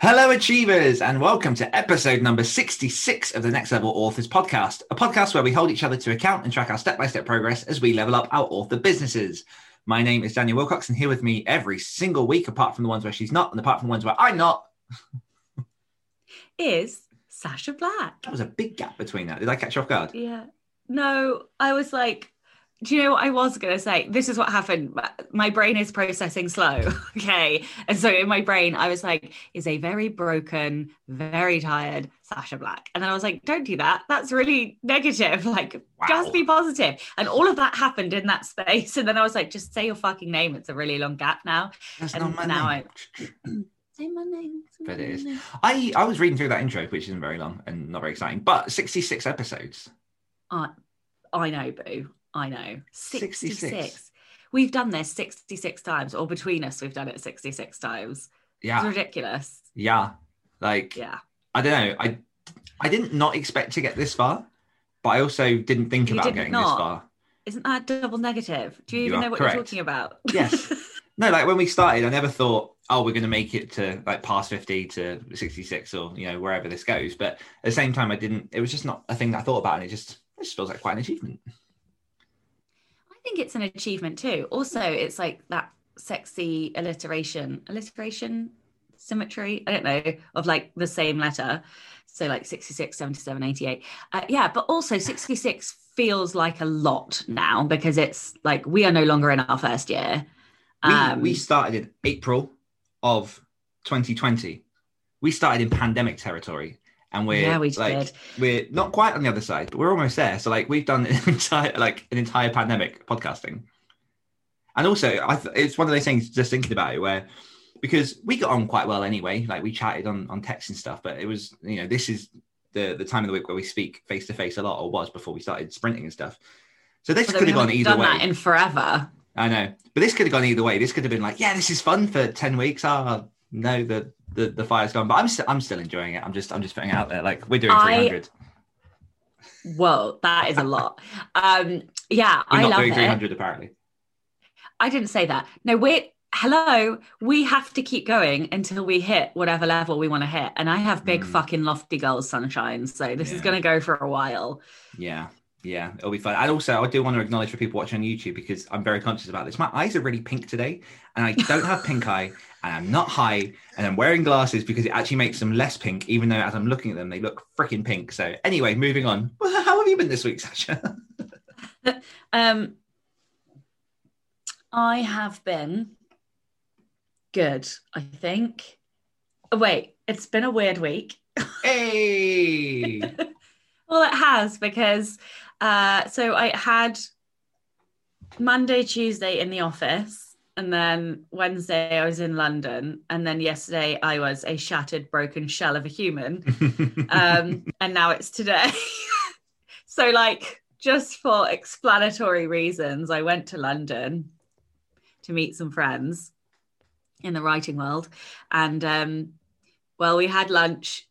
Hello, achievers, and welcome to episode number 66 of the Next Level Authors podcast, a podcast where we hold each other to account and track our step by step progress as we level up our author businesses. My name is Daniel Willcocks, and here with me every single week, apart from the ones where she's not, and apart from the ones where I'm not. is Sacha Black. That was a big gap between that. Did I catch you off guard? Yeah. No, I was like, do you know what I was going to say? This is what happened. My- brain is processing slow. okay. And so in my brain, I was like, is a very broken, very tired Sacha Black. And then I was like, don't do that. That's really negative. Like, Wow. just be positive. And all of that happened in that space. And then I was like, just say your fucking name. It's a really long gap now. That's And not my now name. Say my name. say But my it is. name. I, I was reading through that intro, which isn't very long and not very exciting, but 66 episodes. I, I know, Boo. I know. 66. 66. We've done this 66 times, or between us, we've done it 66 times. Yeah. It's ridiculous. Yeah. Like, Yeah. I don't know. I I didn't not expect to get this far, but I also didn't think You about did getting this far. Isn't that double negative? Do you, You even know what correct. you're talking about? Yes. No, like when we started, I never thought, oh, we're going to make it to like past 50 to 66 or, you know, wherever this goes. But at the same time, I didn't, it was just not a thing that I thought about. And it just, it just feels like quite an achievement. Think it's an achievement too. Also, it's like that sexy alliteration, alliteration, symmetry, I don't know, of like the same letter. So like 66, 77, 88. Uh, yeah, but also 66 feels like a lot now because it's like we are no longer in our first year. We, Um, we started in April of 2020. We started in pandemic territory. And we're Yeah, we like, did. we're not quite on the other side, but we're almost there. So like we've done an entire, like an entire pandemic podcasting. And also, I th- it's one of those things just thinking about it where because we got on quite well anyway, like we chatted on on text and stuff, but it was you know this is the the time of the week where we speak face to face a lot, or was before we started sprinting and stuff. So this Although could have gone either done way. that in forever. I know, but this could have gone either way. This could have been like, yeah, this is fun for ten weeks. Ah, no, the the the fire's gone, but I'm still I'm still enjoying it. I'm just I'm just putting it out there. Like we're doing I- 300. Whoa, that is a lot. Um, yeah, We're I not love doing it. 300 apparently. I didn't say that. No, we're hello. We have to keep going until we hit whatever level we want to hit. And I have big Mm. fucking lofty goals, sunshine. So this is going to go for a while. Yeah, yeah, it'll be fun. And also, I do want to acknowledge for people watching on YouTube because I'm very conscious about this. My eyes are really pink today, and I don't have pink eye, and I'm not high, and I'm wearing glasses because it actually makes them less pink, even though as I'm looking at them, they look freaking pink. So, anyway, moving on. How have you been this week, Sacha? Um, I have been good. I think. Oh, wait, it's been a weird week. hey, Well, it has because uh, so I had Monday, Tuesday in the office, and then Wednesday I was in London, and then yesterday I was a shattered, broken shell of a human, um, and now it's today. so, like, just for explanatory reasons, I went to London to meet some friends in the writing world, and um, well, we had lunch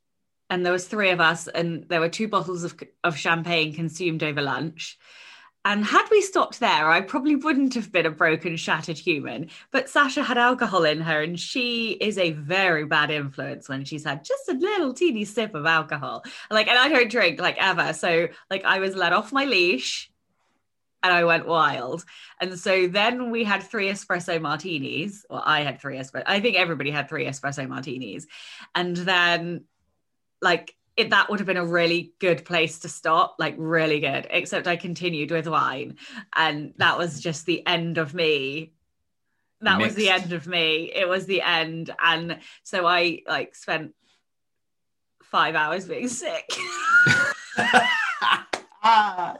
and there was three of us and there were two bottles of, of champagne consumed over lunch and had we stopped there i probably wouldn't have been a broken shattered human but sacha had alcohol in her and she is a very bad influence when she's had just a little teeny sip of alcohol like and i don't drink like ever so like i was let off my leash and I went wild. And so then we had three espresso martinis. Well, I had three espresso. I think everybody had three espresso martinis. And then like it, that would have been a really good place to stop, like really good. Except I continued with wine, and that was just the end of me. That was the end of me. It was the end, and so I like spent five hours being sick.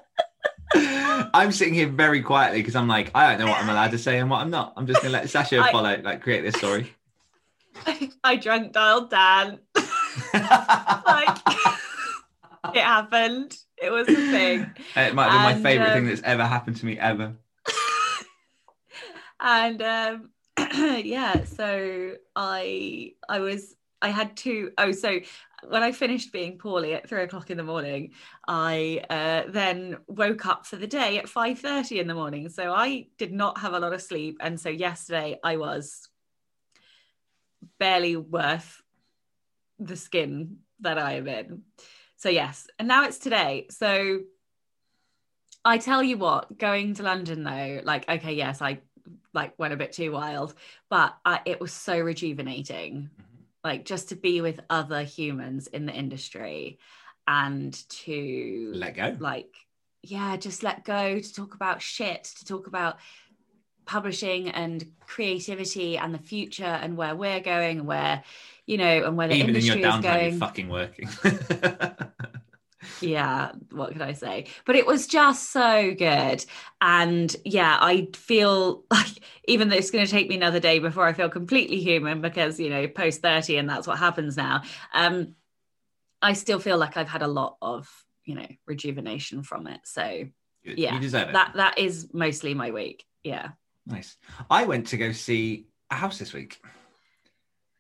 I'm sitting here very quietly because I'm like, I don't know what I'm allowed to say and what I'm not. I'm just gonna let Sacha I- follow, like create this story. I drunk dialed Dan. Like it happened. It was a thing. it might be And, my favorite um, thing that's ever happened to me ever. and um yeah so i i was i had two oh so when i finished being poorly at three o'clock in the morning i uh, then woke up for the day at 5.30 in the morning so i did not have a lot of sleep and so yesterday i was barely worth the skin that i am in. So yes. And now it's today. So I tell you what, going to London though, like okay, yes, I like went a bit too wild, but I, it was so rejuvenating, mm-hmm. like just to be with other humans in the industry and to Let go. like yeah, just let go to talk about shit, to talk about publishing and creativity and the future and where we're going and where you know and where the Even in your industry is downtime, going you're fucking working. yeah what could i say but it was just so good and yeah i feel like even though it's going to take me another day before i feel completely human because you know post 30 and that's what happens now um i still feel like i've had a lot of you know rejuvenation from it so Good. yeah you deserve it. that that is mostly my week yeah Nice. I went to go see a house this week,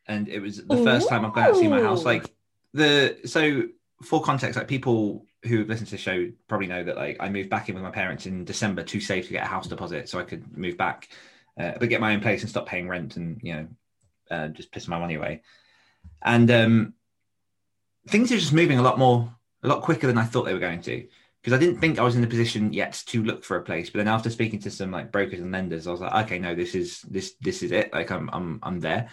and it was the first time I've gone out to see my house. Like the so for context, like people who have listened to the show probably know that like I moved back in with my parents in December to save to get a house deposit so I could move back, uh, but get my own place and stop paying rent and you know uh, just piss my money away. And um, things are just moving a lot more, a lot quicker than I thought they were going to because I didn't think I was in the position yet to look for a place. But then after speaking to some like brokers and lenders, I was like, okay, no, this is this this is it. Like I'm I'm I'm there.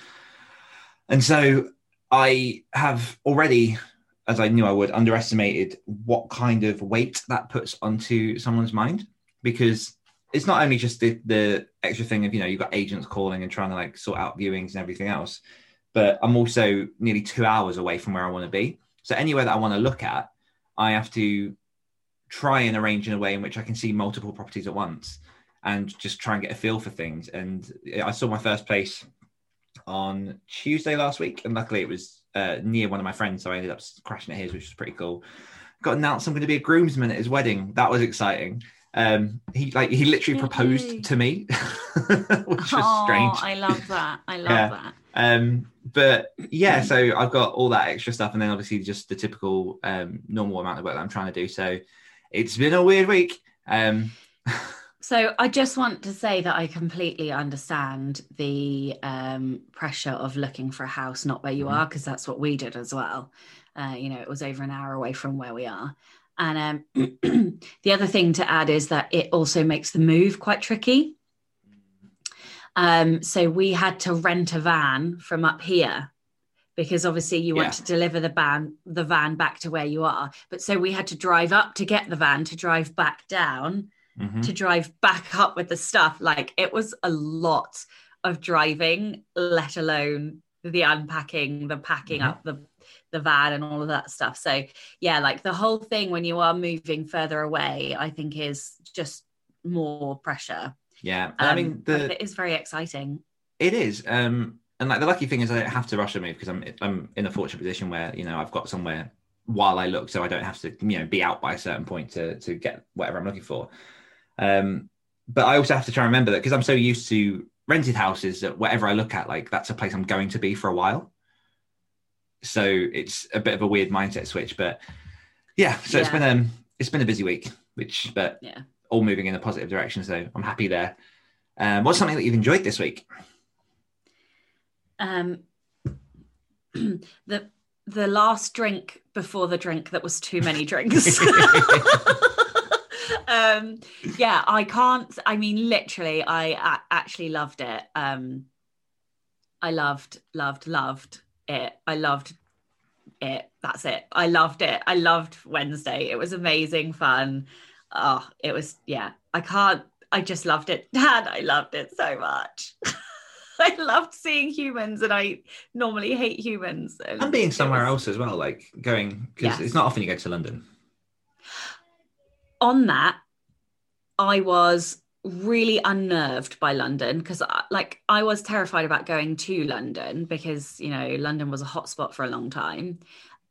And so I have already, as I knew I would, underestimated what kind of weight that puts onto someone's mind because it's not only just the the extra thing of you know you've got agents calling and trying to like sort out viewings and everything else, but I'm also nearly two hours away from where I want to be. So anywhere that I want to look at, I have to try and arrange in a way in which I can see multiple properties at once and just try and get a feel for things. And I saw my first place on Tuesday last week, and luckily it was uh, near one of my friends, so I ended up crashing at his, which was pretty cool. Got announced I'm going to be a groomsman at his wedding. That was exciting. Um, he like he literally Yay. proposed to me, which was oh, strange. i love that i love Yeah. that Um, but yeah, so I've got all that extra stuff, and then obviously just the typical um, normal amount of work that I'm trying to do. So it's been a weird week. Um, So I just want to say that I completely understand the um, pressure of looking for a house not where you Mhm. are, because that's what we did as well. Uh, you know, it was over an hour away from where we are. And um, the other thing to add is that it also makes the move quite tricky. Um, so we had to rent a van from up here because obviously you want Yeah. to deliver the van the van back to where you are. But so we had to drive up to get the van to drive back down mhm. to drive back up with the stuff. Like it was a lot of driving, let alone the unpacking, the packing Mhm. up the the van and all of that stuff. So yeah, like the whole thing when you are moving further away, I think is just more pressure. Yeah, and I Um, mean the it is very exciting. it is, um, and like the lucky thing is I don't have to rush a move because I'm I'm in a fortunate position where you know I've got somewhere while I look, so I don't have to you know be out by a certain point to to get whatever I'm looking for. Um, but I also have to try and remember that because I'm so used to rented houses that whatever I look at, like that's a place I'm going to be for a while. So it's a bit of a weird mindset switch, but yeah. So it's Yeah. been um it's been a busy week, which but Yeah. all moving in a positive direction. So I'm happy there. Um, what's something that you've enjoyed this week? Um the the last drink before the drink that was too many drinks. um yeah i can't i mean literally I actually loved it. Um i loved loved loved it. I loved it. That's it. I loved it. I loved wednesday. It was amazing fun. Oh it was yeah. I can't i just loved it. Dad i loved it so much. I loved seeing humans and i normally hate humans and I'm being somewhere was- else as well, like going because it's not often you go to London. On that, I was really unnerved by London because, like, I was terrified about going to London because you know London was a hotspot for a long time.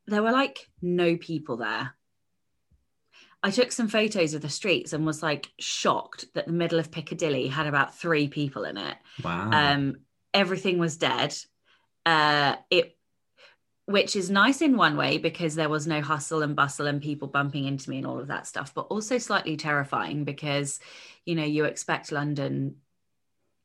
There were like no people there. I took some photos of the streets and was like shocked that the middle of Piccadilly had about three people in it. Wow. Um, everything was dead. Uh, it, which is nice in one way because there was no hustle and bustle and people bumping into me and all of that stuff, but also slightly terrifying because, you know, you expect London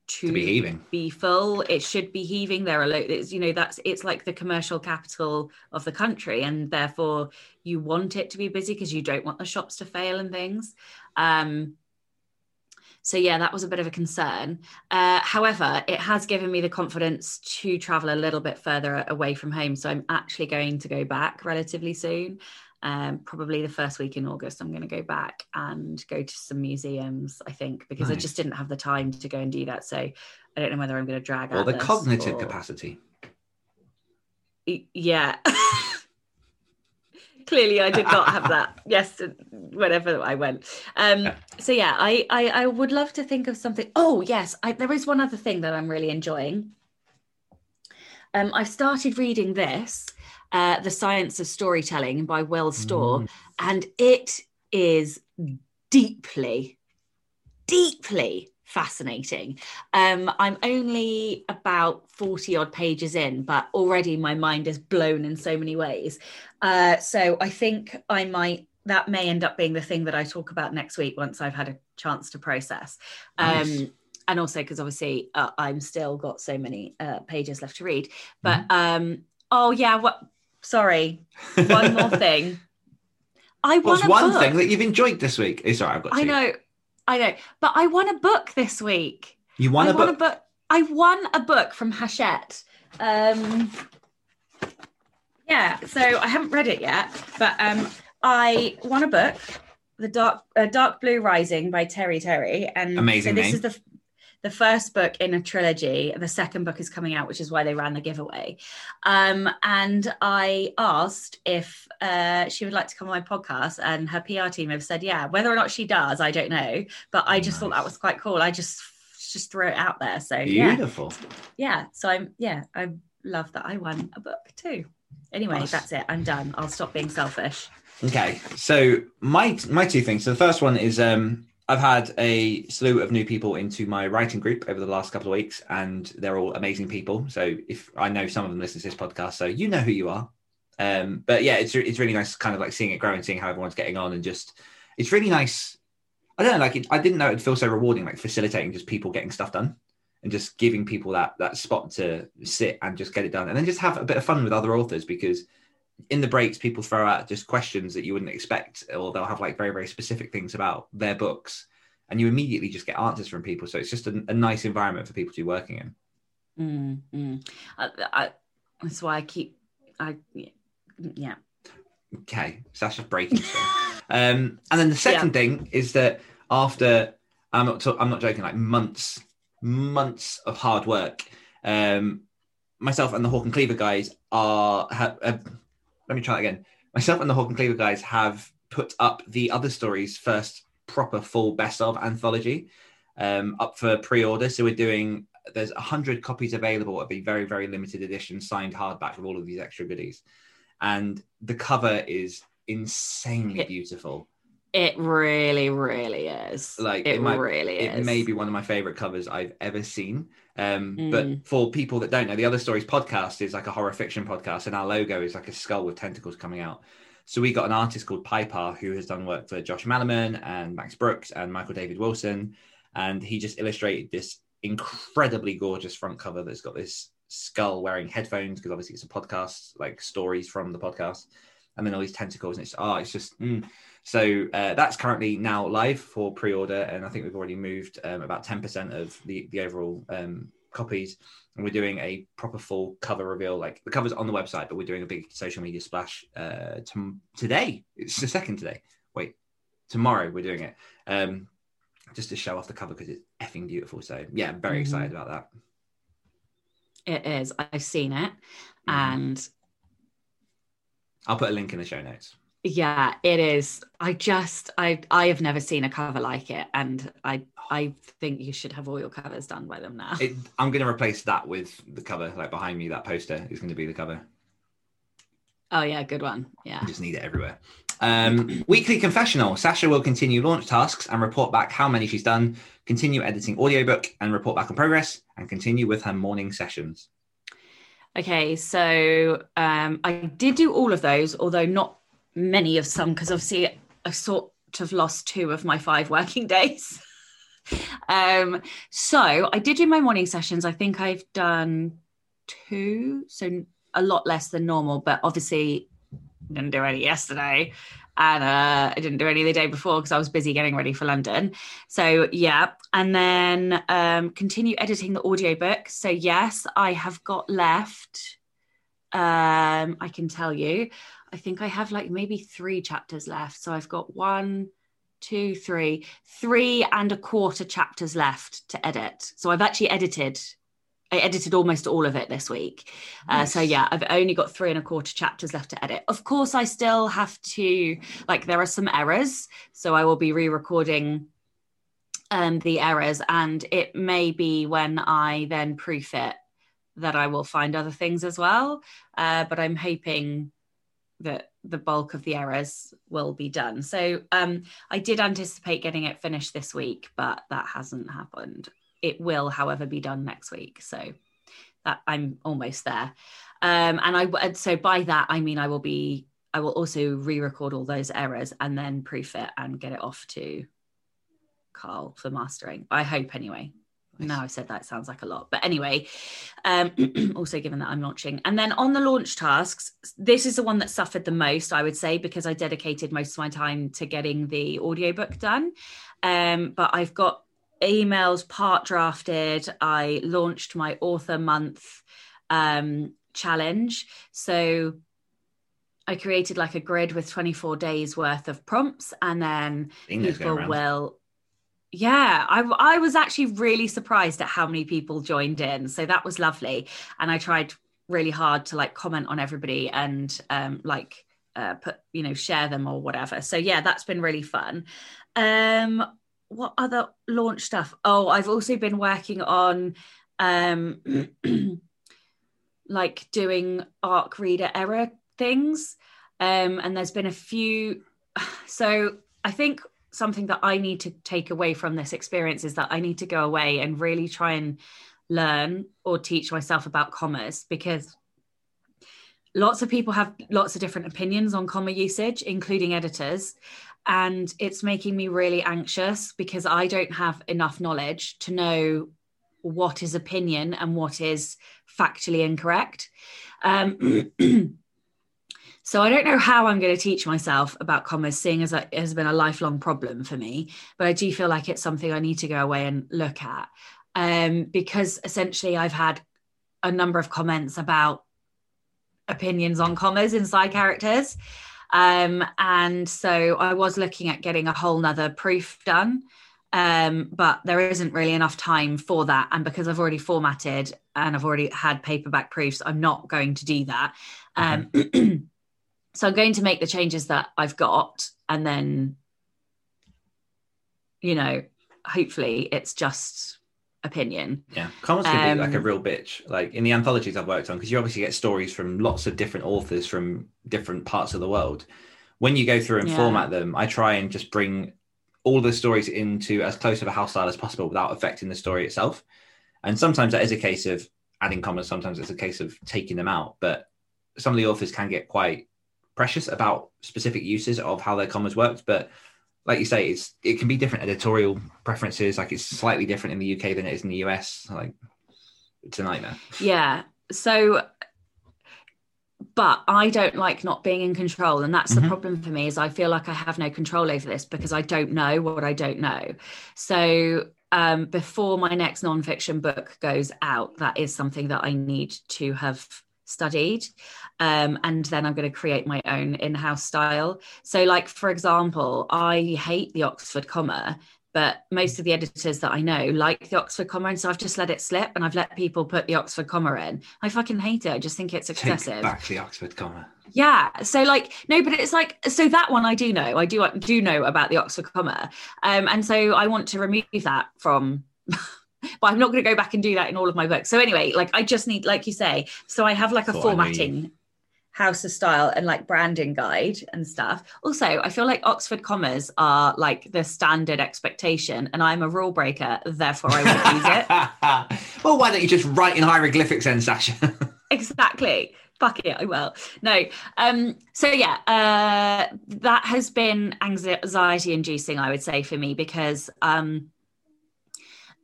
to, To be heaving. be full. It should be heaving. There are, lo- it's, you know, that's it's like the commercial capital of the country, and therefore you want it to be busy because you don't want the shops to fail and things. Um, so yeah, that was a bit of a concern. Uh, however, it has given me the confidence to travel a little bit further away from home. So I'm actually going to go back relatively soon. Um, probably the first week in August, I'm going to go back and go to some museums. I think because I just didn't have the time to go and do that. So I don't know whether I'm going to drag or out the cognitive or- capacity. Yeah. Clearly, I did not have that. Yes, whenever I went. Um, so yeah, I, I I would love to think of something. Oh yes, I, there is one other thing that I'm really enjoying. Um, I've started reading this, uh, "The Science of Storytelling" by Will Storr, Mm. and it is deeply, deeply fascinating. Um, I'm only about 40 odd pages in, but already my mind is blown in so many ways. Uh, so I think I might, that may end up being the thing that I talk about next week once I've had a chance to process. Um, Nice. And also because obviously uh, I'm still got so many uh, pages left to read. But um, oh yeah, what? Sorry, one more thing. I What's one book. thing that you've enjoyed this week? Eh, Sorry, I've got. I know, I know, but I won a book this week. You want I a won book? a book. I won a book from Hachette. Um, yeah, so I haven't read it yet, but um, I won a book, the Dark uh, Dark Blue Rising by Teri Terry, and Amazing So this name. is the the first book in a trilogy. The second book is coming out, which is why they ran the giveaway. Um, and I asked if uh, she would like to come on my podcast, and her PR team have said yeah. Whether or not she does, I don't know. But I just thought that was quite cool. I just just threw it out there. So yeah, Beautiful. yeah. So I'm yeah, I love that I won a book too. Anyway, Nice. that's it. I'm done. I'll stop being selfish. Okay, so my my two things. So the first one is um, I've had a slew of new people into my writing group over the last couple of weeks, and they're all amazing people. So if I know some of them listen to this podcast, so you know who you are. Um, but yeah, it's it's really nice, kind of like seeing it grow and seeing how everyone's getting on, and just it's really nice. I don't know, like it, I didn't know it'd feel so rewarding, like facilitating just people getting stuff done, and just giving people that that spot to sit and just get it done, and then just have a bit of fun with other authors because in the breaks people throw out just questions that you wouldn't expect or they'll have like very very specific things about their books and you immediately just get answers from people so it's just a, a nice environment for people to be working in Mm, mm. I, I, that's why I keep. I yeah. okay sacha's breaking stuff um and then the second thing is that after i'm not i'm not joking like months months of hard work um myself and the hawk and cleaver guys are have, uh, let me try again. Myself and the hawk and cleaver guys have put up the other stories first proper full best of anthology um, up for pre-order. So we're doing there's 100 copies available of a very very limited edition signed hardback with all of these extra goodies. And the cover is insanely beautiful It really, really is. Like, it, it might- really it is. It may be one of my favorite covers I've ever seen. Um, Mm. But for people that don't know, the Other Stories podcast is like a horror fiction podcast, and our logo is like a skull with tentacles coming out. So we got an artist called Pye Parr who has done work for Josh Malerman and Max Brooks and Michael David Wilson, and he just illustrated this incredibly gorgeous front cover that's got this skull wearing headphones because obviously it's a podcast, like stories from the podcast, and then all these tentacles, and it's oh, it's just. Mm. So uh, that's currently now live for pre-order, and I think we've already moved um, about ten percent of the the overall um, copies. And we're doing a proper full cover reveal. Like the cover's on the website, but we're doing a big social media splash uh, tom- today. It's the second today. Wait, tomorrow we're doing it um, just to show off the cover because it's effing beautiful. So yeah, I'm very Mhm. excited about that. It is. I've seen it, Mhm. and I'll put a link in the show notes. Yeah, it is. I just I I have never seen a cover like it, and I I think you should have all your covers done by them now. It, I'm going to replace that with the cover, like behind me. That poster is going to be the cover. Oh yeah, good one. Yeah. I just need it everywhere. Um, weekly confessional. Sasha will continue launch tasks and report back how many she's done. Continue editing audiobook and report back on progress, and continue with her morning sessions. Okay, so um, I did do all of those, although not many of some, because obviously I sort of lost two of my five working days. um, so I did do my morning sessions. I think I've done two, so a lot less than normal, but obviously didn't do any yesterday. And uh, I didn't do any the day before because I was busy getting ready for London. So yeah, and then um, continue editing the audiobook. So yes, I have got left. Um, I can tell you, I think I have like maybe three chapters left. So I've got one, two, three, three and a quarter chapters left to edit. So I've actually edited I edited almost all of it this week. Uh, so yeah, I've only got three and a quarter chapters left to edit. Of course, I still have to like there are some errors, so I will be re-recording um, the errors, and it may be when I then proof it that I will find other things as well. Uh, but I'm hoping that the bulk of the errors will be done. So um, I did anticipate getting it finished this week, but that hasn't happened. It will, however, be done next week. So that I'm almost there. Um, and I so by that I mean I will be I will also re-record all those errors and then proof it and get it off to Carl for mastering. I hope anyway. Nice. Now I said that sounds like a lot, but anyway. Um, also, given that I'm launching, and then on the launch tasks, this is the one that suffered the most, I would say, because I dedicated most of my time to getting the audiobook done. Um, but I've got emails part drafted. I launched my author month um, challenge. So I created like a grid with 24 days worth of prompts, and then people will. Yeah, I, I was actually really surprised at how many people joined in. So that was lovely. And I tried really hard to like comment on everybody and um, like uh, put, you know, share them or whatever. So yeah, that's been really fun. Um, what other launch stuff? Oh, I've also been working on um like doing arc reader error things. Um, and there's been a few so I think something that I need to take away from this experience is that I need to go away and really try and learn or teach myself about commas because lots of people have lots of different opinions on comma usage, including editors and it's making me really anxious because I don't have enough knowledge to know what is opinion and what is factually incorrect. Um, so I don't know how I'm going to teach myself about commas, seeing as it has been a lifelong problem for me. But I do feel like it's something I need to go away and look at um, because essentially I've had a number of comments about opinions on commas inside characters. Um, and so I was looking at getting a whole nother proof done. Um, but there isn't really enough time for that. And because I've already formatted and I've already had paperback proofs, I'm not going to do that. Um, so I'm going to make the changes that I've got and then, you know, hopefully it's just opinion. Yeah, commas can um, be like a um, real bitch. Like in the anthologies I've worked on, because you obviously get stories from lots of different authors from different parts of the world. When you go through and yeah. format them, I try and just bring all the stories into as close of a house style as possible without affecting the story itself. And sometimes that is a case of adding commas, sometimes it's a case of taking them out. But some of the authors can get quite precious about specific uses of how their commas worked. But like you say, it's it can be different editorial preferences. Like it's slightly different in the UK than it is in the US. Like it's a nightmare. Yeah. So but I don't like not being in control. And that's mm-hmm. the problem for me is I feel like I have no control over this because I don't know what I don't know. So um, before my next nonfiction book goes out, that is something that I need to have studied. Um, and then I'm going to create my own in house style. So, like, for example, I hate the Oxford comma, but most of the editors that I know like the Oxford comma. And so I've just let it slip and I've let people put the Oxford comma in. I fucking hate it. I just think it's excessive. Take back the Oxford comma. Yeah. So like no, but it's like so that one I do know. I do do know about the Oxford comma, um, and so I want to remove that from. but I'm not going to go back and do that in all of my books. So anyway, like I just need, like you say, so I have like a Thought I knew formatting house of style and like branding guide and stuff. Also, I feel like Oxford commas are like the standard expectation, and I'm a rule breaker, therefore I won't use it. well, why don't you just write in hieroglyphics then, Sacha? exactly fuck it i will no um so yeah uh that has been anxiety inducing i would say for me because um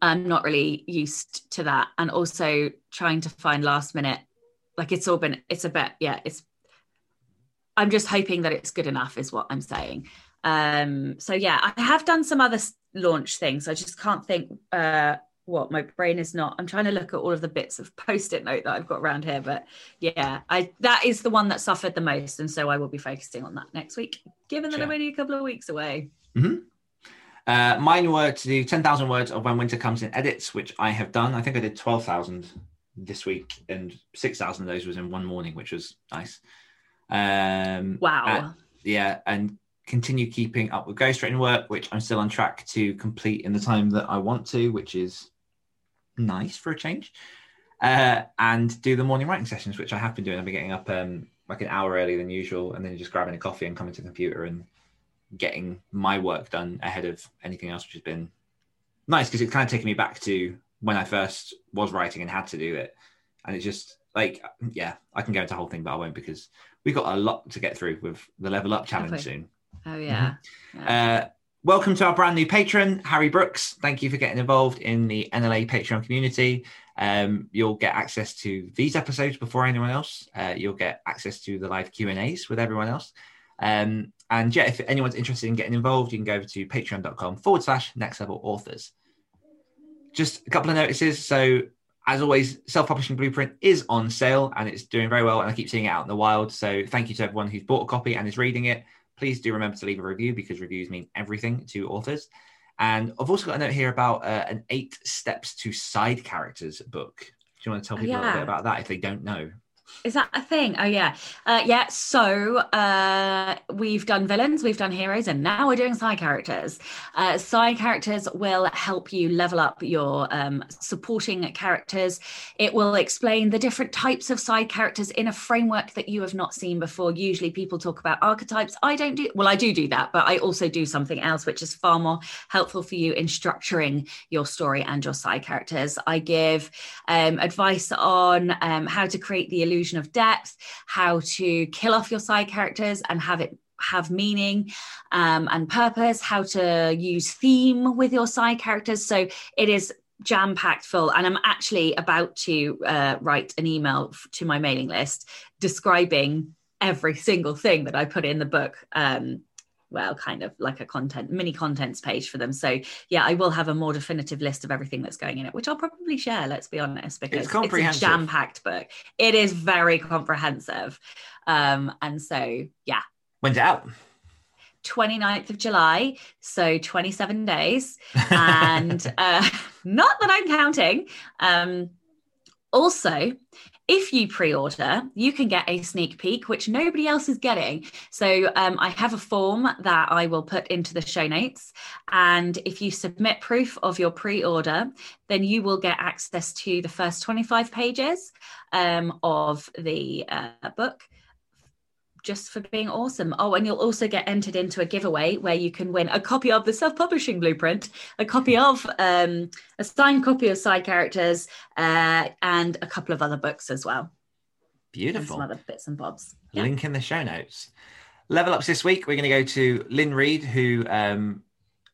i'm not really used to that. And also trying to find last minute like it's all been it's a bit yeah it's i'm just hoping that it's good enough is what i'm saying. Um so yeah i have done some other launch things. I just can't think uh what my brain is not i'm trying to look at all of the bits of post-it note that i've got around here but yeah i that is the one that suffered the most and so i will be focusing on that next week given that Sure. i'm only a couple of weeks away Uh, mine were to do 10,000 words of When Winter Comes in edits, which I have done. I think I did 12,000 this week, and 6,000 of those was in one morning, which was nice. Um, wow uh, yeah, and continue keeping up with ghostwritten work, which I'm still on track to complete in the time that I want to, which is nice for a change. Uh, and do the morning writing sessions, which I have been doing. I've been getting up um, like an hour earlier than usual, and then just grabbing a coffee and coming to the computer and getting my work done ahead of anything else, which has been nice because it's kind of taken me back to when I first was writing and had to do it. And it's just like, yeah, I can go into the whole thing, but I won't because we've got a lot to get through with the level up challenge soon. oh yeah, yeah. Uh, welcome to our brand new patron, Harry Brooks. Thank you for getting involved in the NLA Patreon community. Um, you'll get access to these episodes before anyone else. Uh, you'll get access to the live Q and A's with everyone else. Um, and yeah, if anyone's interested in getting involved, you can go over to patreon.com forward slash next level authors. Just a couple of notices. So, as always, self publishing blueprint is on sale and it's doing very well. And I keep seeing it out in the wild. So, thank you to everyone who's bought a copy and is reading it please do remember to leave a review because reviews mean everything to authors. And I've also got a note here about uh, an eight steps to side characters book. Do you want to tell Oh, people a little bit about that if they don't know? Is that a thing? Oh yeah, uh, yeah. So uh, we've done villains, we've done heroes, and now we're doing side characters. Uh, side characters will help you level up your um, supporting characters. It will explain the different types of side characters in a framework that you have not seen before. Usually, people talk about archetypes. I don't do well. I do do that, but I also do something else, which is far more helpful for you in structuring your story and your side characters. I give um, advice on um, how to create the illusion of depth, how to kill off your side characters and have it have meaning um, and purpose, how to use theme with your side characters. So it is jam packed full. And I'm actually about to uh, write an email f- to my mailing list describing every single thing that I put in the book. Um, well, kind of like a content mini contents page for them. So yeah, I will have a more definitive list of everything that's going in it, which I'll probably share. Let's be honest, because it's, a jam-packed book. It is very comprehensive, um, and so yeah, When's it out? 29th of July, so 27 days, and uh, not that I'm counting. Um, also, if you pre-order, you can get a sneak peek, which nobody else is getting. So um, I have a form that I will put into the show notes, and if you submit proof of your pre-order, then you will get access to the first 25 pages um, of the uh, book just for being awesome. Oh, and you'll also get entered into a giveaway where you can win a copy of the self-publishing blueprint, a copy of um, a signed copy of Side Characters, uh, and a couple of other books as well, and Beautiful. some other bits and bobs. Yeah. Link in the show notes. Level ups this week. We're going to go to Lynn Reed, who um,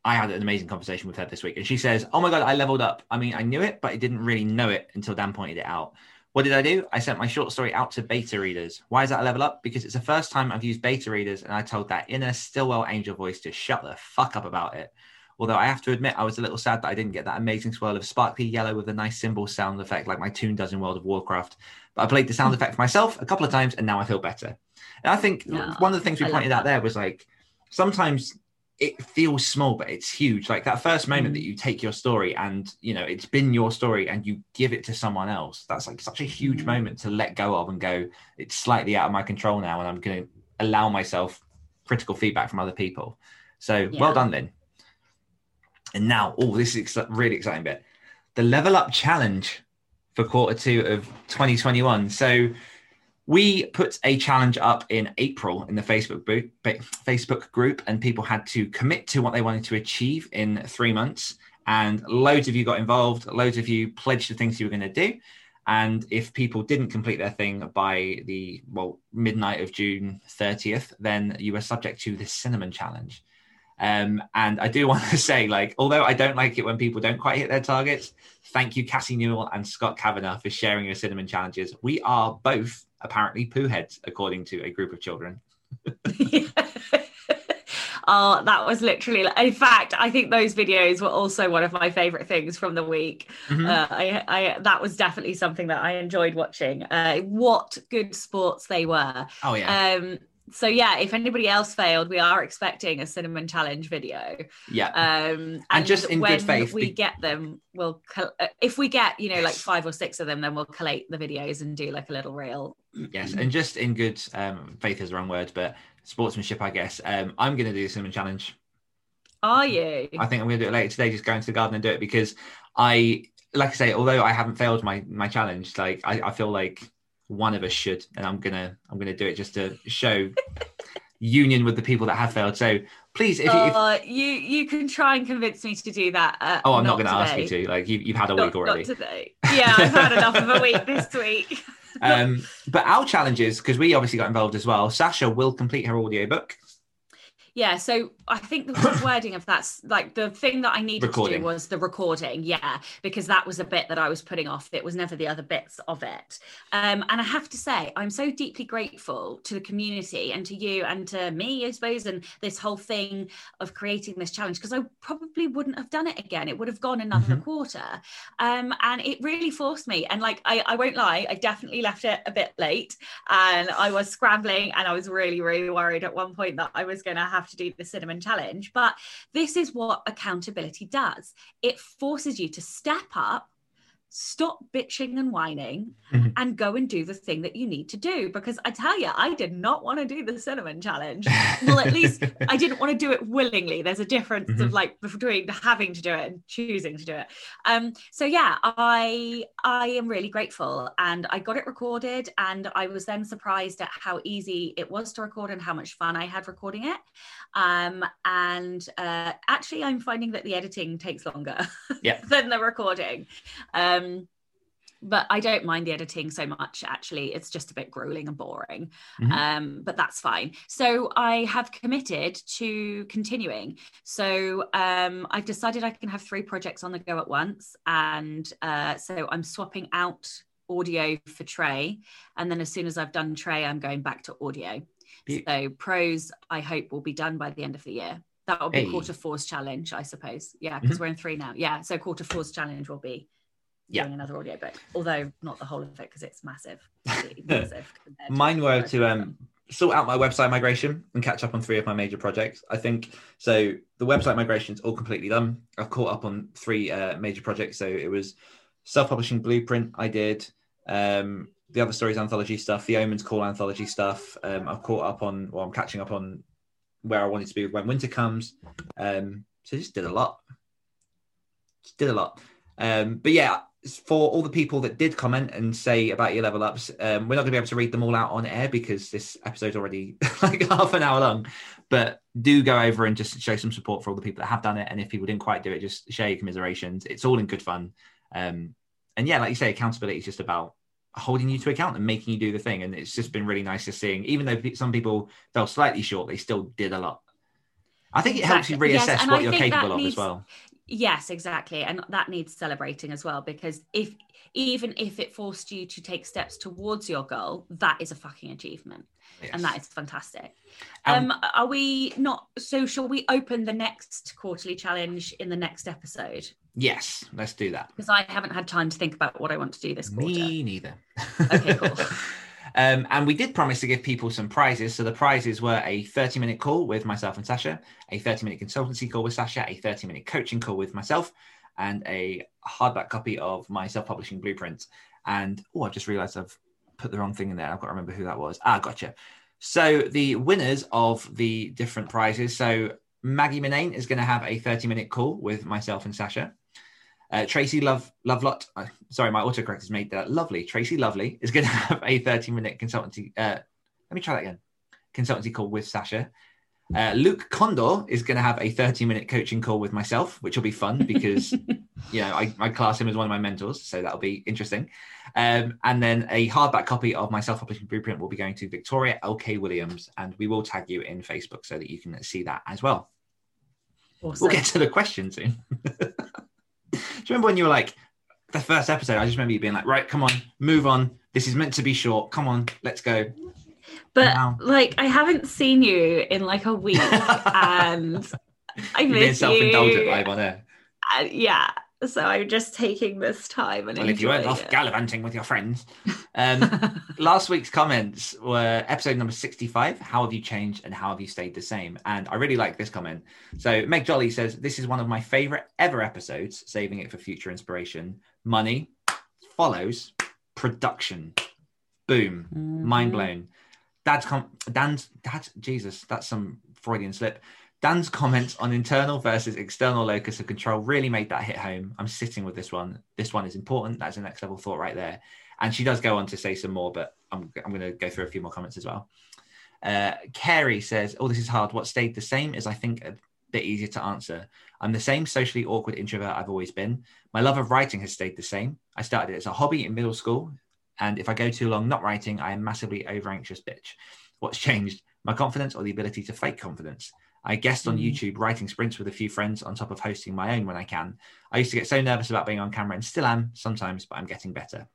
I had an amazing conversation with her this week, and she says, "Oh my god, I leveled up. I mean, I knew it, but I didn't really know it until Dan pointed it out. What did I do? I sent my short story out to beta readers. Why is that a level up? Because it's the first time I've used beta readers, and I told that inner Stillwell angel voice to shut the fuck up about it." Although I have to admit, I was a little sad that I didn't get that amazing swirl of sparkly yellow with a nice cymbal sound effect like my tune does in World of Warcraft. But I played the sound effect for myself a couple of times, and now I feel better. And I think Yeah, one of the things we I pointed out that. there was like sometimes it feels small, but it's huge. Like that first moment that you take your story and you know it's been your story and you give it to someone else. That's like such a huge Mm. moment to let go of and go. It's slightly out of my control now, and I'm going to allow myself critical feedback from other people. So well done, Lynn. And now, oh, this is a really exciting bit. The level up challenge for quarter two of 2021. So we put a challenge up in April in the Facebook group, Facebook group, and people had to commit to what they wanted to achieve in three months. And loads of you got involved. Loads of you pledged the things you were going to do. And if people didn't complete their thing by the well midnight of June 30th, then you were subject to the cinnamon challenge. Um, and I do want to say, like, although I don't like it when people don't quite hit their targets, thank you, Cassie Newell and Scott Kavanagh, for sharing your cinnamon challenges. We are both apparently poo heads, according to a group of children. oh, that was literally. In fact, I think those videos were also one of my favorite things from the week. Mhm. Uh, I, I, that was definitely something that I enjoyed watching. Uh, what good sports they were. oh yeah, Um, so yeah, if anybody else failed, we are expecting a cinnamon challenge video. yeah. Um, and, just in good when faith, we be- get them, we'll col- uh, if we get you know like five or six of them, then we'll collate the videos and do like a little reel. Yes, and just in good um, faith is the wrong word, but sportsmanship, I guess. Um, I'm going to do the cinnamon challenge. Are you? I think I'm going to do it later today. Just go into the garden and do it because I, like I say, although I haven't failed my my challenge, like I, I feel like one of us should, and I'm gonna I'm gonna do it just to show union with the people that have failed. So please, if, you if Uh, you you can try and convince me to do that. Uh, oh, I'm not, going to ask you to. Like you, you've had a Not, week already. not today. Yeah, I've had enough of a week this week. Um, but our challenges, because we obviously got involved as well. Sasha will complete her audiobook. Yeah, so I think the wording of that's like the thing that I needed to Recording. do was the recording. Yeah, because that was a bit that I was putting off. It was never the other bits of it. Um, and I have to say, I'm so deeply grateful to the community and to you and to me, I suppose, and this whole thing of creating this challenge because I probably wouldn't have done it again. It would have gone another Mhm. quarter. Um, and it really forced me. And like, I, I won't lie, I definitely left it a bit late and I was scrambling and I was really, really worried at one point that I was going to have to do the cinnamon challenge. But this is what accountability does it forces you to step up. Stop bitching and whining Mhm. and go and do the thing that you need to do. Because I tell you, I did not want to do the cinnamon challenge. Well, at least I didn't want to do it willingly. There's a difference of Mhm. like between having to do it and choosing to do it. Um, so yeah, I I am really grateful, and I got it recorded, and I was then surprised at how easy it was to record and how much fun I had recording it. Um, and uh, actually, I'm finding that the editing takes longer Yeah. than the recording. Um, but I don't mind the editing so much. Actually, it's just a bit grueling and boring. Mhm. Um, but that's fine. So I have committed to continuing. So um, I've decided I can have three projects on the go at once, and uh, so I'm swapping out audio for Trey, and then as soon as I've done Trey, I'm going back to audio. Be- So pros, I hope, will be done by the end of the year. That will be Hey. quarter four's challenge, I suppose. Yeah, because Mhm. we're in three now. Yeah, so quarter four's challenge will be Yeah. doing another audio book, although not the whole of it because it's massive. Massive Mine were to um, sort out my website migration and catch up on three of my major projects. I think so. The website migration is all completely done. I've caught up on three uh, major projects. So it was self-publishing blueprint. I did um, the other stories anthology stuff, the Omens Call anthology stuff. Um, I've caught up on, well, I'm catching up on where I wanted to be when winter comes. Um, so just did a lot. Just did a lot. Um, but yeah, for all the people that did comment and say about your level ups, um, we're not going to be able to read them all out on air because this episode's already like half an hour long. But do go over and just show some support for all the people that have done it. And if people didn't quite do it, just share your commiserations. It's all in good fun. Um, and yeah, like you say, accountability is just about holding you to account and making you do the thing. And it's just been really nice to seeing, even though some people fell slightly short, they still did a lot. I think it helps you reassess Yes, what I you're capable of as well. Yes, exactly. And that needs celebrating as well because if even if it forced you to take steps towards your goal, that is a fucking achievement. And that is fantastic. Um, Um, are we not so shall we open the next quarterly challenge in the next episode? Yes, let's do that. Because I haven't had time to think about what I want to do this quarter. Me neither. Okay, cool. Um, and we did promise to give people some prizes. So the prizes were a 30 minute call with myself and Sacha, a 30 minute consultancy call with Sacha, a 30 minute coaching call with myself, and a hardback copy of my self publishing blueprint. And oh, I just realized I've put the wrong thing in there. I've got to remember who that was. Ah, gotcha. So the winners of the different prizes. So Maggie Minane is going to have a 30 minute call with myself and Sacha. Uh, Tracy Love Lovelot, uh, sorry, my autocorrect has made that lovely. Tracy Lovely is going to have a 30 minute consultancy. Uh, let me try that again. Consultancy call with Sacha. Uh, Luke Condor is going to have a 30 minute coaching call with myself, which will be fun because, you know, I, I class him as one of my mentors. So that'll be interesting. Um, and then a hardback copy of my self publishing blueprint will be going to Victoria LK Williams. And we will tag you in Facebook so that you can see that as well. Awesome. We'll get to the question soon. Do you remember when you were like, the first episode? I just remember you being like, right, come on, move on. This is meant to be short. Come on, let's go. But Wow. like, I haven't seen you in like a week, and I You're being self-indulgent you. live on air. Uh, yeah, so I'm just taking this time and Well, if you weren't off it. gallivanting with your friends. Um, last week's comments were episode number 65 How have you changed and how have you stayed the same? And I really like this comment. So, Meg Jolly says, This is one of my favorite ever episodes, saving it for future inspiration. Money follows production. Boom. Mm-hmm. Mind blown. Dad's com- Dan's Dad. Jesus, that's some Freudian slip. Dan's comments on internal versus external locus of control really made that hit home. I'm sitting with this one. This one is important. That's a next level thought right there. And she does go on to say some more, but I'm I'm going to go through a few more comments as well. Uh, Carrie says, "Oh, this is hard. What stayed the same is, I think, a bit easier to answer. I'm the same socially awkward introvert I've always been. My love of writing has stayed the same. I started it as a hobby in middle school, and if I go too long not writing, I am massively over anxious bitch. What's changed? My confidence or the ability to fake confidence? I guest on Mm. YouTube writing sprints with a few friends on top of hosting my own when I can. I used to get so nervous about being on camera and still am sometimes, but I'm getting better.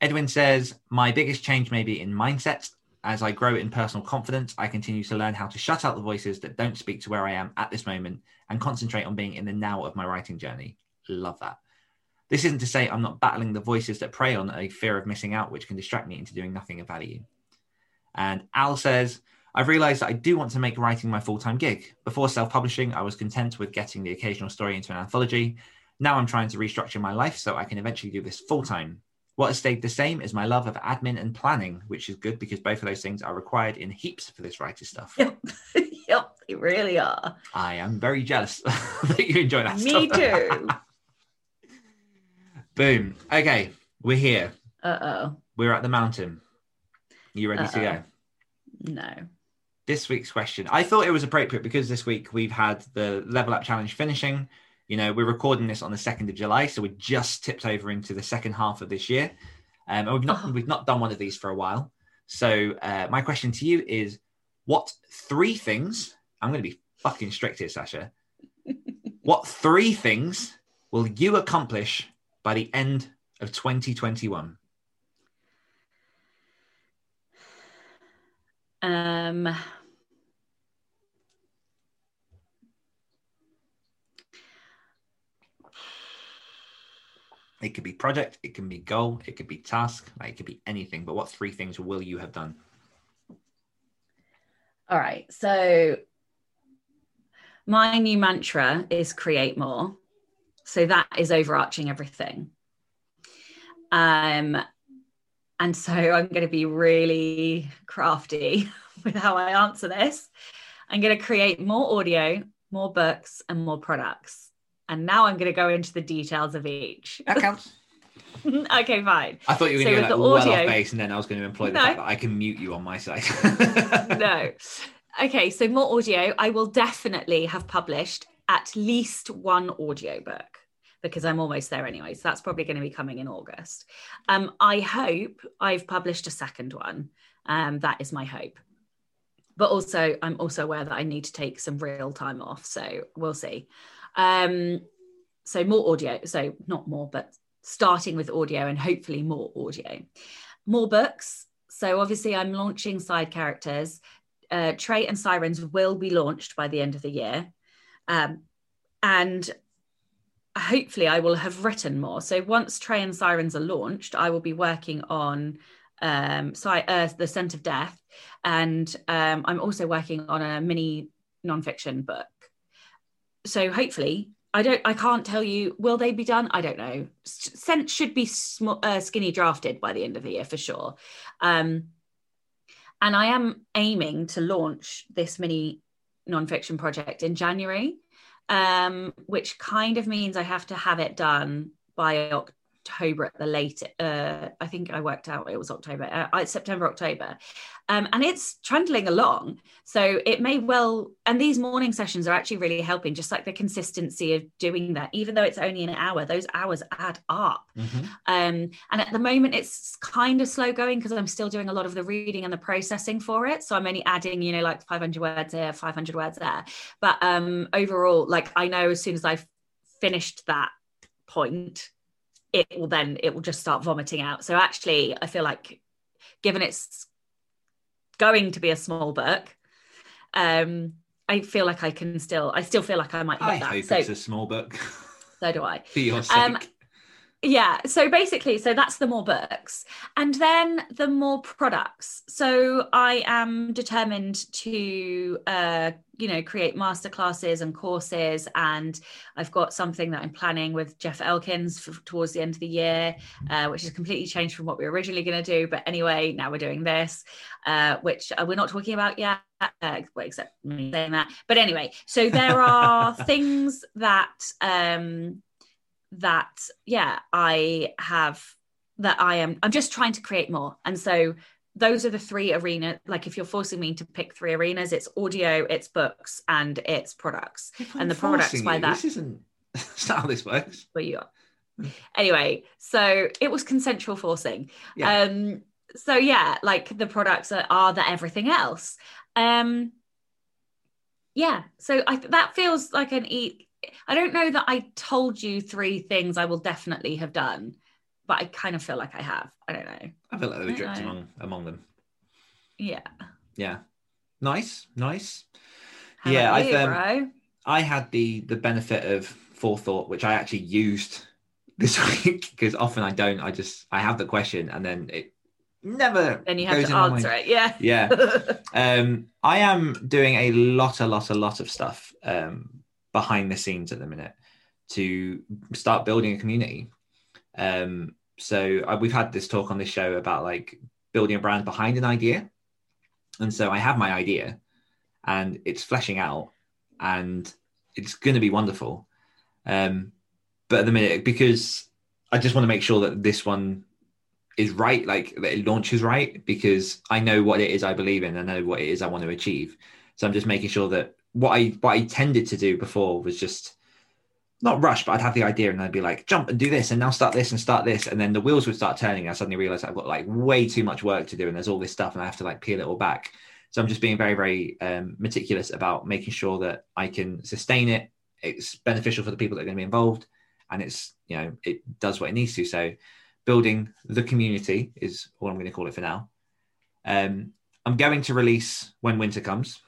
Edwin says, My biggest change may be in mindset. As I grow in personal confidence, I continue to learn how to shut out the voices that don't speak to where I am at this moment and concentrate on being in the now of my writing journey. Love that. This isn't to say I'm not battling the voices that prey on a fear of missing out, which can distract me into doing nothing of value. And Al says, I've realized that I do want to make writing my full time gig. Before self publishing, I was content with getting the occasional story into an anthology. Now I'm trying to restructure my life so I can eventually do this full time. What has stayed the same is my love of admin and planning, which is good because both of those things are required in heaps for this writer stuff. Yep, yep, they really are. I am very jealous that you enjoy that Me stuff. too. Boom. Okay, we're here. Uh oh, We're at the mountain. You ready to go? No. This week's question. I thought it was appropriate because this week we've had the level up challenge finishing. You know, we're recording this on the second of July, so we're just tipped over into the second half of this year, um, and we've not Oh. we've not done one of these for a while. So uh, my question to you is, what three things? I'm going to be fucking strict here, Sacha. what three things will you accomplish by the end of 2021? Um, It could be project, it can be goal, it could be task, like it could be anything. But what three things will you have done? all right. So my new mantra is create more. So that is overarching everything. Um, and so I'm going to be really crafty with how I answer this. I'm going to create more audio, more books, and more products. And now I'm going to go into the details of each. That counts. okay, fine. I thought you were So going to with go like, the well audio- off base, and then I was going to employ the No. fact that I can mute you on my side. no. Okay, so more audio. I will definitely have published at least one audiobook because I'm almost there anyway. So that's probably going to be coming in August. Um, I hope I've published a second one. Um, that is my hope. But also, I'm also aware that I need to take some real time off. So we'll see. Um, so more audio. So not more, but starting with audio and hopefully more audio. More books. So obviously, I'm launching side characters uh, Trey and Sirens will be launched by the end of the year. Um, and hopefully, I will have written more. So once Trey and Sirens are launched, I will be working on um, I, uh, the scent of death, and um, I'm also working on a mini nonfiction book. So hopefully, I don't, I can't tell you. Will they be done? I don't know. Scent should be sm- uh, skinny drafted by the end of the year for sure. Um, and I am aiming to launch this mini nonfiction project in January, um, which kind of means I have to have it done by October at the late. Uh, I think I worked out it was October, uh, September, October, um, and it's trundling along. So it may well, and these morning sessions are actually really helping. Just like the consistency of doing that, even though it's only an hour, those hours add up. Mm-hmm. Um, and at the moment, it's kind of slow going because I'm still doing a lot of the reading and the processing for it. So I'm only adding, you know, like 500 words here, 500 words there. But um, overall, like I know as soon as I've finished that point it will then it will just start vomiting out. So actually i feel like given it's going to be a small book um i feel like i can still i still feel like i might I that. hope so, it's a small book. So do i. For your sake. um, yeah so basically so that's the more books. And then the more products. So i am determined to uh you know create master classes and courses and i've got something that i'm planning with jeff elkins for, towards the end of the year uh, which has completely changed from what we were originally going to do but anyway now we're doing this uh, which uh, we're not talking about yet uh, except me saying that. But anyway so there are things that um that yeah i have that i am i'm just trying to create more. And so those are the three arenas like if you're forcing me to pick three arenas it's audio it's books and it's products. And the products by that this isn't that's not how this works. But you are. Anyway so it was consensual forcing. Yeah. um so yeah like the products are, are the everything else. Um yeah so i that feels like an e I don't know that I told you three things I will definitely have done, but I kind of feel like I have. I don't know. I feel like they were dripped among among them. Yeah. Yeah. Nice. Nice. How yeah, you, I um, I had the the benefit of forethought, which I actually used this week because often I don't. I just I have the question and then it never. Then you have to answer it. Yeah. Yeah. um, I am doing a lot, a lot, a lot of stuff. Um, behind the scenes at the minute to start building a community. Um, so uh, we've had this talk on this show about like building a brand behind an idea. And so I have my idea and it's fleshing out and it's going to be wonderful. Um, but at the minute, because I just want to make sure that this one is right, like that it launches right, because I know what it is I believe in, I know what it is I want to achieve. So I'm just making sure that what I what I tended to do before was just not rush, but I'd have the idea and I'd be like, jump and do this, and now start this and start this, and then the wheels would start turning. I suddenly realized I've got like way too much work to do, and there's all this stuff, and I have to like peel it all back. So I'm just being very, very um, meticulous about making sure that I can sustain it. It's beneficial for the people that are going to be involved, and it's you know it does what it needs to. So building the community is what I'm going to call it for now. Um, I'm going to release when winter comes.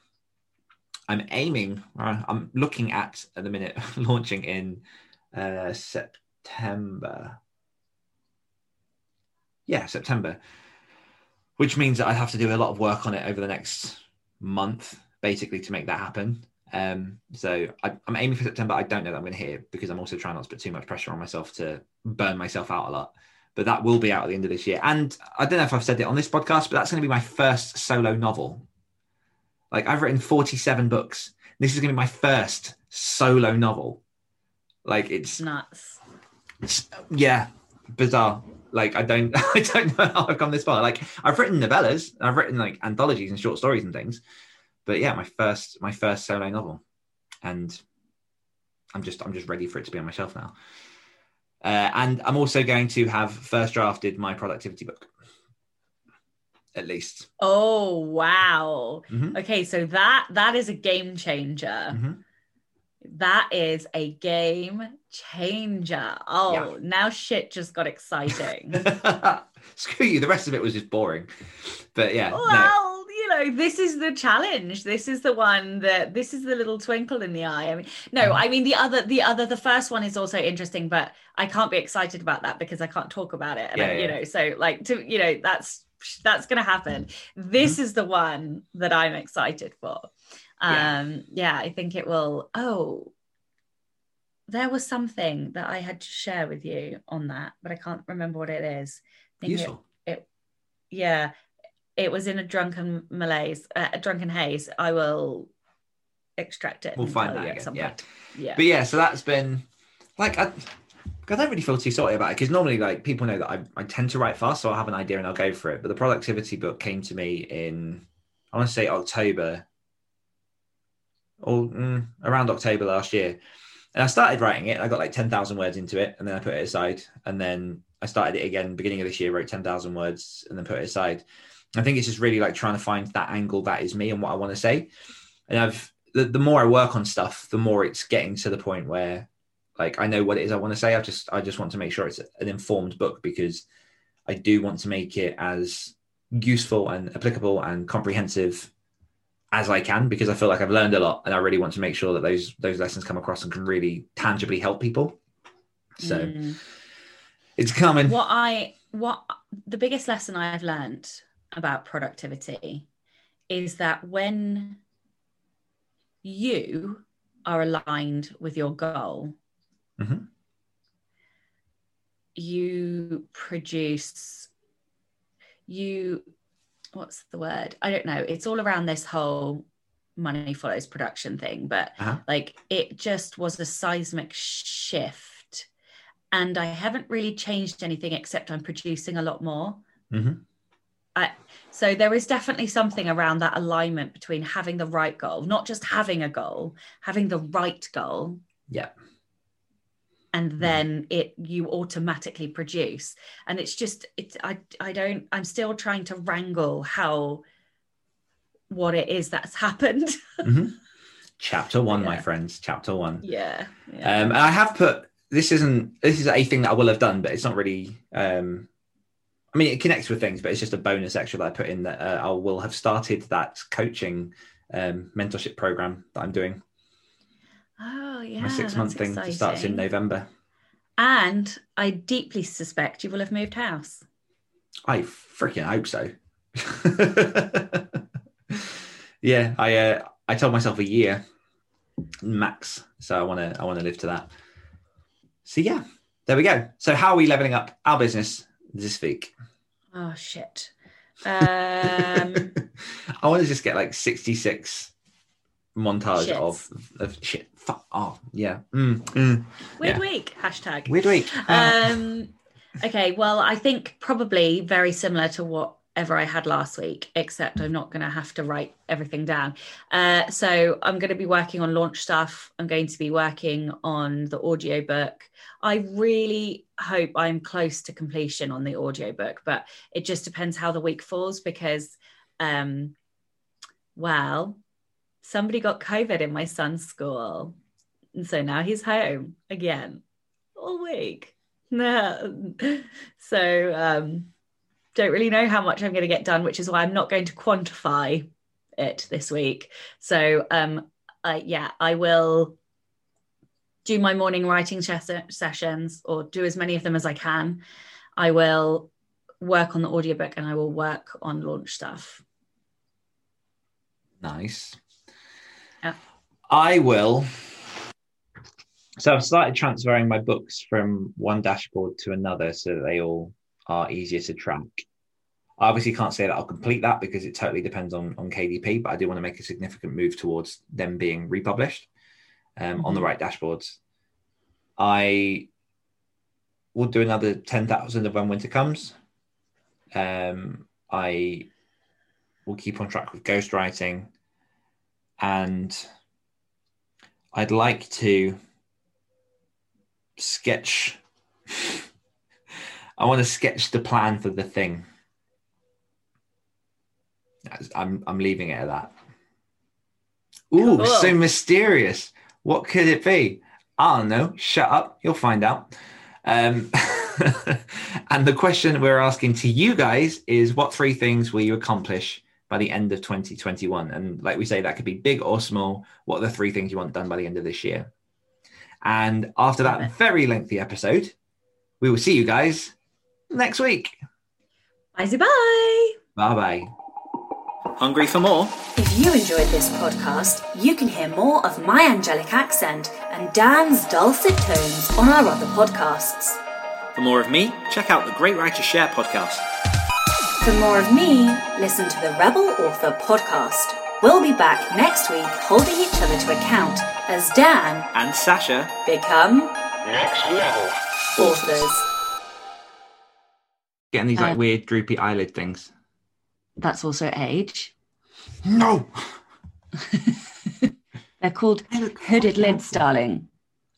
I'm aiming, uh, I'm looking at at the minute launching in uh, September. Yeah, September, which means that I have to do a lot of work on it over the next month, basically, to make that happen. Um, so I, am aiming for September. I don't know that I'm going to hit because I'm also trying not to put too much pressure on myself to burn myself out a lot. But that will be out at the end of this year. And I don't know if I've said it on this podcast, but that's going to be my first solo novel. Like I've written 47 books. This is going to be my first solo novel. Like it's nuts. It's, yeah, bizarre. Like I don't, I don't know how I've come this far. Like I've written novellas, I've written like anthologies and short stories and things, but yeah, my first, my first solo novel, and I'm just, I'm just ready for it to be on my shelf now. Uh, and I'm also going to have first drafted my productivity book at least. Oh wow. Mm-hmm. Okay, so that that is a game changer. Mm-hmm. That is a game changer. Oh, yeah. now shit just got exciting. Screw you. The rest of it was just boring. But yeah. Well, no. you know, this is the challenge. This is the one that this is the little twinkle in the eye. I mean, no, mm-hmm. I mean the other, the other, the first one is also interesting, but I can't be excited about that because I can't talk about it. And yeah, I, yeah. you know, so like to, you know, that's that's going to happen. This is the one that I'm excited for. Yeah. Um, yeah, I think it will. Oh, there was something that I had to share with you on that, but I can't remember what it is. Think it- Useful. yeah, it was in a drunken malaise, uh, a drunken haze. I will extract it. We'll find that again, yeah. Yeah. But yeah, so that's been like I, I don't really feel too sorry about it because normally like people know that I, I tend to write fast, so I'll have an idea and I'll go for it. But the productivity book came to me in I want to say October or mm, around October last year. And I started writing it. I got like 10,000 words into it and then I put it aside. And then I started it again beginning of this year, wrote 10,000 words and then put it aside. I think it's just really like trying to find that angle that is me and what I want to say. And I've, the, the more I work on stuff, the more it's getting to the point where like I know what it is I want to say. I just, I just want to make sure it's an informed book because I do want to make it as useful and applicable and comprehensive as I can because I feel like I've learned a lot and I really want to make sure that those those lessons come across and can really tangibly help people. So Mm. it's coming. what I what the biggest lesson I've learned about productivity is that when you are aligned with your goal, Mhm. you produce you what's the word? I don't know. It's all around this whole money follows production thing, but Uh-huh. like it just was a seismic shift. And I haven't really changed anything except I'm producing a lot more. Mhm. I, so there is definitely something around that alignment between having the right goal, not just having a goal, having the right goal, Yeah. And then it you automatically produce. And it's just it's I I don't I'm still trying to wrangle how what it is that's happened. Mhm. Chapter one, my friends. Chapter one. yeah. Um, and I have put this isn't this is a thing that I will have done, but it's not really. Um, I mean, it connects with things, but it's just a bonus extra that I put in that uh, I will have started that coaching um, mentorship program that I'm doing. Oh yeah. My six month thing that starts in. November. And I deeply suspect you will have moved house. I freaking hope so. yeah, I uh, I told myself a year max, so I want to I want to live to that. So yeah, there we go. So how are we leveling up our business this week? Oh shit. Um I want to just get like sixty six montage Shits. of of shit. Fuck. Oh yeah. Mm, mm. weird Yeah. week. Hashtag. Weird week. Um okay, well I think probably very similar to whatever I had last week, except I'm not gonna have to write everything down. Uh so I'm gonna be working on launch stuff. I'm going to be working on the audio book. I really hope I'm close to completion on the audio book, but it just depends how the week falls because um well somebody got covid in my son's school. And so now he's home again all week. So um don't really know how much i'm going to get done which is why i'm not going to quantify it this week. So um yeah i will do my morning writing ses- sessions or do as many of them as i can. I will work on the audiobook and i will work on launch stuff. Nice. Yeah. I will. So I've started transferring my books from one dashboard to another so that they all are easier to track. I obviously can't say that I'll complete that because it totally depends on, on KDP, but I do want to make a significant move towards them being republished um, on the Mhm. right dashboards. I will do another 10,000 of when winter comes. Um, I will keep on track with ghostwriting and I'd like to sketch I want to sketch the plan for the thing. I'm I'm leaving it at that. Ooh, Cool. so mysterious. What could it be? I don't know. Shut up. You'll find out. Um, and the question we're asking to you guys is what three things will you accomplish by the end of 2021? And like we say, that could be big or small. What are the three things you want done by the end of this year? And after that very lengthy episode, we will see you guys next week. bye bye Bye bye. Hungry for more? If you enjoyed this podcast, you can hear more of my angelic accent and Dan's dulcet tones on our other podcasts. For more of me, check out the Great Writers Share podcast. For more of me, listen to the Rebel Author podcast. We'll be back next week holding each other to account as Dan And Sacha, become Next level. authors. Getting these like Uh, weird droopy eyelid things. That's also age. No. They're called They look hooded fucking lids, awful. darling.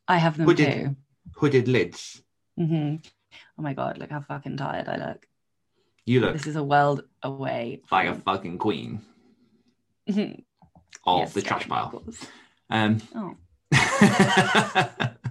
I have them Hooded. too. Hooded lids. hmm Oh my god, look how fucking tired I look. You look This is a world away. like a fucking queen of Yes, the trash pile. Um, Oh.